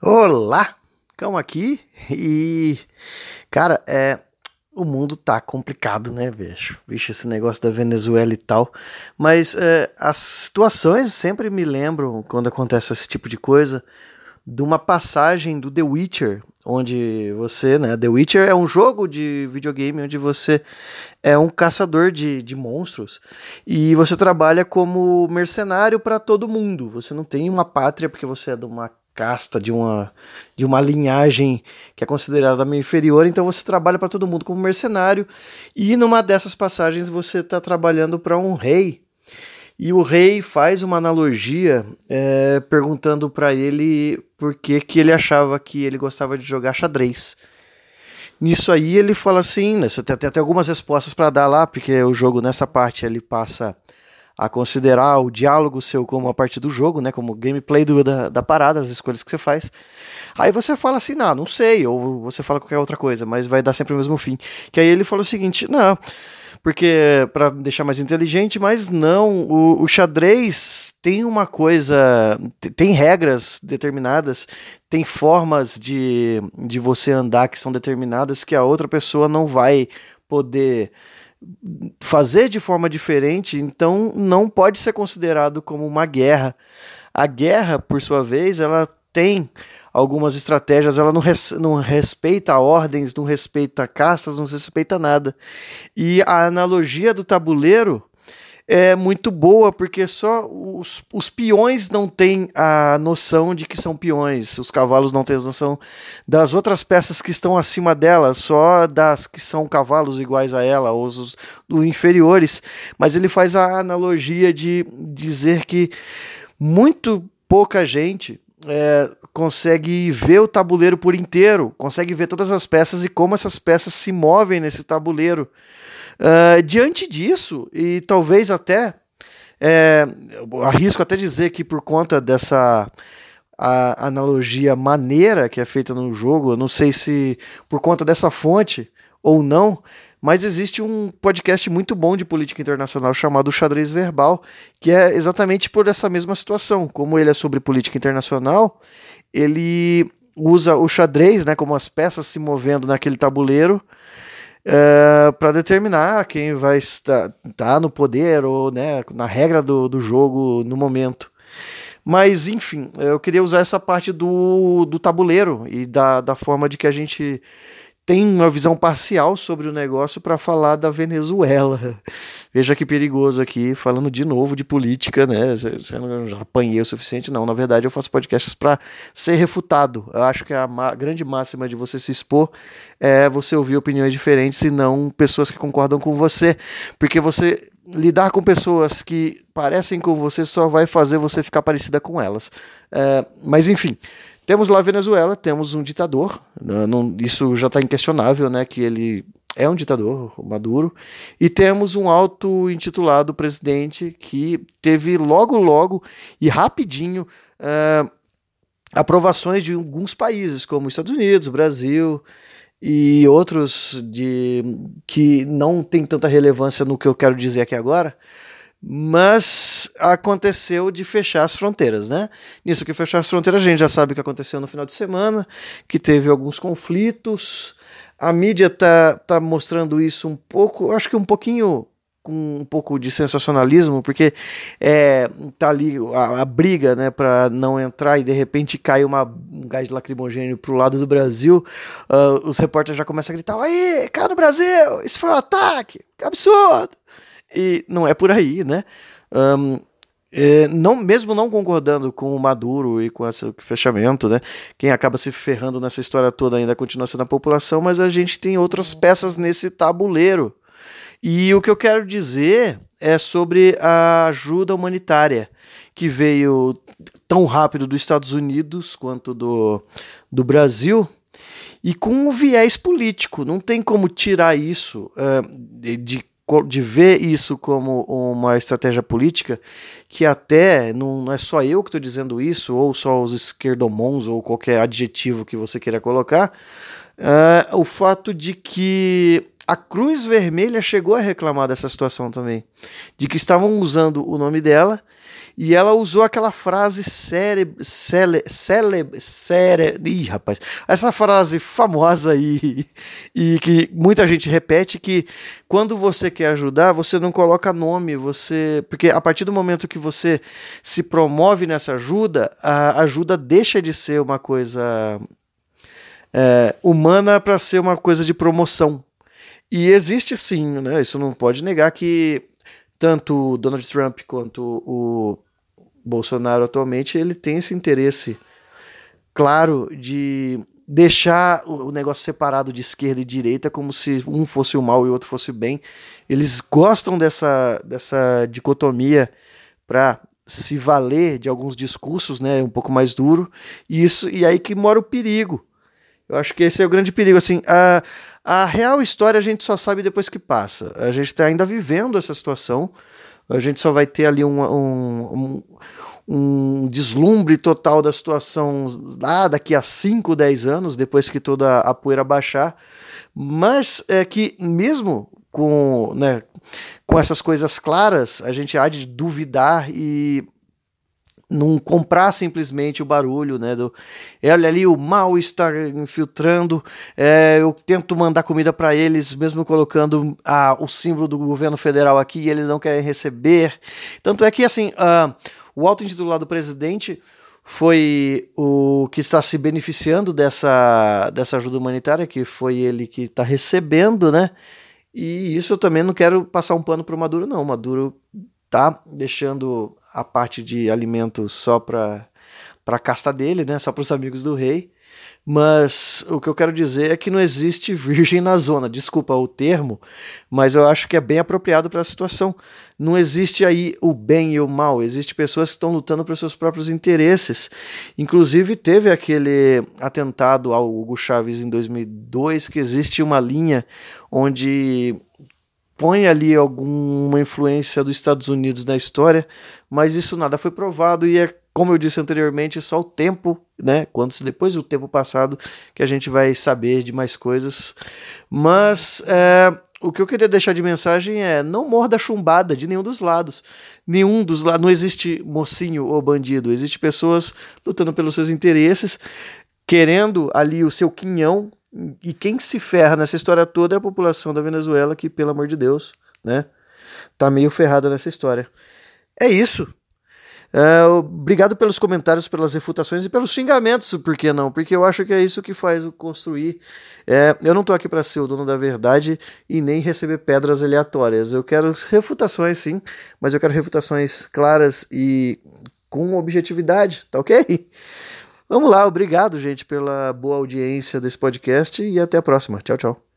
Olá, calma aqui e cara, é o mundo tá complicado, né, vejo. Vixe, esse negócio da Venezuela e tal. Mas é, as situações sempre me lembram, quando acontece esse tipo de coisa, de uma passagem do The Witcher, onde você, né, The Witcher é um jogo de videogame onde você é um caçador de, de monstros e você trabalha como mercenário para todo mundo. Você não tem uma pátria porque você é de uma casta, de uma, de uma linhagem que é considerada meio inferior, então você trabalha para todo mundo como mercenário, e numa dessas passagens você está trabalhando para um rei, e o rei faz uma analogia é, perguntando para ele por que, que ele achava que ele gostava de jogar xadrez. Nisso aí ele fala assim, né, você tem, até algumas respostas para dar lá, porque o jogo nessa parte ele passa a considerar o diálogo seu como a parte do jogo, né, como gameplay do, da, da parada, as escolhas que você faz. Aí você fala assim, não, não sei, ou você fala qualquer outra coisa, mas vai dar sempre o mesmo fim. Que aí ele fala o seguinte, não, porque para deixar mais inteligente, mas não, o, o, xadrez tem uma coisa, tem regras determinadas, tem formas de, de você andar que são determinadas que a outra pessoa não vai poder fazer de forma diferente, então não pode ser considerado como uma guerra. A guerra, por sua vez, ela tem algumas estratégias, ela não, res, não respeita ordens, não respeita castas, não respeita nada. E a analogia do tabuleiro é muito boa, porque só os, os peões não têm a noção de que são peões, os cavalos não têm a noção das outras peças que estão acima dela, só das que são cavalos iguais a ela, ou os, os inferiores. Mas ele faz a analogia de dizer que muito pouca gente é, consegue ver o tabuleiro por inteiro, consegue ver todas as peças e como essas peças se movem nesse tabuleiro. Uh, diante disso, e talvez até, é, arrisco até dizer que por conta dessa a analogia maneira que é feita no jogo, eu não sei se por conta dessa fonte ou não, mas existe um podcast muito bom de política internacional chamado Xadrez Verbal, que é exatamente por essa mesma situação. Como ele é sobre política internacional, ele usa o xadrez, né, como as peças se movendo naquele tabuleiro, é, para determinar quem vai estar tá no poder ou né, na regra do, do jogo no momento. Mas, enfim, eu queria usar essa parte do, do tabuleiro e da, da forma de que a gente tem uma visão parcial sobre o negócio para falar da Venezuela. Veja que perigoso aqui, falando de novo de política, né? Você não já apanhei o suficiente, não. Na verdade, eu faço podcasts para ser refutado. Eu acho que a grande máxima de você se expor é você ouvir opiniões diferentes e não pessoas que concordam com você. Porque você lidar com pessoas que parecem com você só vai fazer você ficar parecida com elas. É, mas enfim. Temos lá a Venezuela, temos um ditador, né, não, isso já está inquestionável, né, que ele é um ditador, Maduro, e temos um auto-intitulado presidente que teve logo, logo e rapidinho uh, aprovações de alguns países, como Estados Unidos, Brasil e outros de que não tem tanta relevância no que eu quero dizer aqui agora, mas aconteceu de fechar as fronteiras, né? Nisso que fechar as fronteiras, a gente já sabe o que aconteceu no final de semana, que teve alguns conflitos. A mídia tá, tá mostrando isso um pouco, acho que um pouquinho com um pouco de sensacionalismo, porque é, tá ali a, a briga, né, para não entrar e de repente cai uma, um gás lacrimogêneo pro lado do Brasil, uh, os repórteres já começam a gritar: aí, cai no Brasil, isso foi um ataque, que absurdo! E não é por aí, né? Um, é, não, mesmo não concordando com o Maduro e com esse fechamento, né? Quem acaba se ferrando nessa história toda ainda continua sendo a população, mas a gente tem outras peças nesse tabuleiro. E o que eu quero dizer é sobre a ajuda humanitária que veio tão rápido dos Estados Unidos quanto do, do Brasil e com um viés político. Não tem como tirar isso uh, de, de ver isso como uma estratégia política, que até não, não é só eu que estou dizendo isso, ou só os esquerdomons, ou qualquer adjetivo que você queira colocar, uh, o fato de que a Cruz Vermelha chegou a reclamar dessa situação também, de que estavam usando o nome dela e ela usou aquela frase célebre, célebre, célebre, ih, rapaz, essa frase famosa aí e que muita gente repete que quando você quer ajudar, você não coloca nome, você, porque a partir do momento que você se promove nessa ajuda, a ajuda deixa de ser uma coisa é, humana para ser uma coisa de promoção. E existe sim, né? Isso não pode negar que tanto Donald Trump quanto o Bolsonaro atualmente ele tem esse interesse claro de deixar o negócio separado de esquerda e direita como se um fosse o mal e o outro fosse o bem. Eles gostam dessa, dessa dicotomia para se valer de alguns discursos, né, um pouco mais duro, e isso e aí que mora o perigo. Eu acho que esse é o grande perigo assim, a a real história a gente só sabe depois que passa. A gente está ainda vivendo essa situação. A gente só vai ter ali um, um, um, um deslumbre total da situação lá daqui a 5, 10 anos, depois que toda a poeira baixar. Mas é que mesmo com, né, com essas coisas claras, a gente há de duvidar e não comprar simplesmente o barulho, né? Do, olha ali, o mal está infiltrando. É, eu tento mandar comida para eles, mesmo colocando a, o símbolo do governo federal aqui, e eles não querem receber. Tanto é que, assim, uh, o auto-intitulado presidente foi o que está se beneficiando dessa, dessa ajuda humanitária, que foi ele que está recebendo, né? E isso eu também não quero passar um pano para o Maduro, não. Maduro tá deixando a parte de alimentos só para para casta dele, né? Só para os amigos do rei. Mas o que eu quero dizer é que não existe virgem na zona. Desculpa o termo, mas eu acho que é bem apropriado para a situação. Não existe aí o bem e o mal. Existem pessoas que estão lutando por seus próprios interesses. Inclusive teve aquele atentado ao Hugo Chávez em 2002 que existe uma linha onde põe ali alguma influência dos Estados Unidos na história, mas isso nada foi provado e é como eu disse anteriormente, só o tempo, né? Quando depois do tempo passado que a gente vai saber de mais coisas. Mas é, o que eu queria deixar de mensagem é: não morda chumbada de nenhum dos lados. Nenhum dos lados. Não existe mocinho ou bandido. Existe pessoas lutando pelos seus interesses, querendo ali o seu quinhão e quem se ferra nessa história toda é a população da Venezuela, que, pelo amor de Deus, né, tá meio ferrada nessa história. É isso. É, obrigado pelos comentários, pelas refutações e pelos xingamentos, por que não? Porque eu acho que é isso que faz o construir. É, eu não tô aqui para ser o dono da verdade e nem receber pedras aleatórias. Eu quero refutações, sim, mas eu quero refutações claras e com objetividade, tá ok? Vamos lá, obrigado, gente, pela boa audiência desse podcast e até a próxima. Tchau, tchau.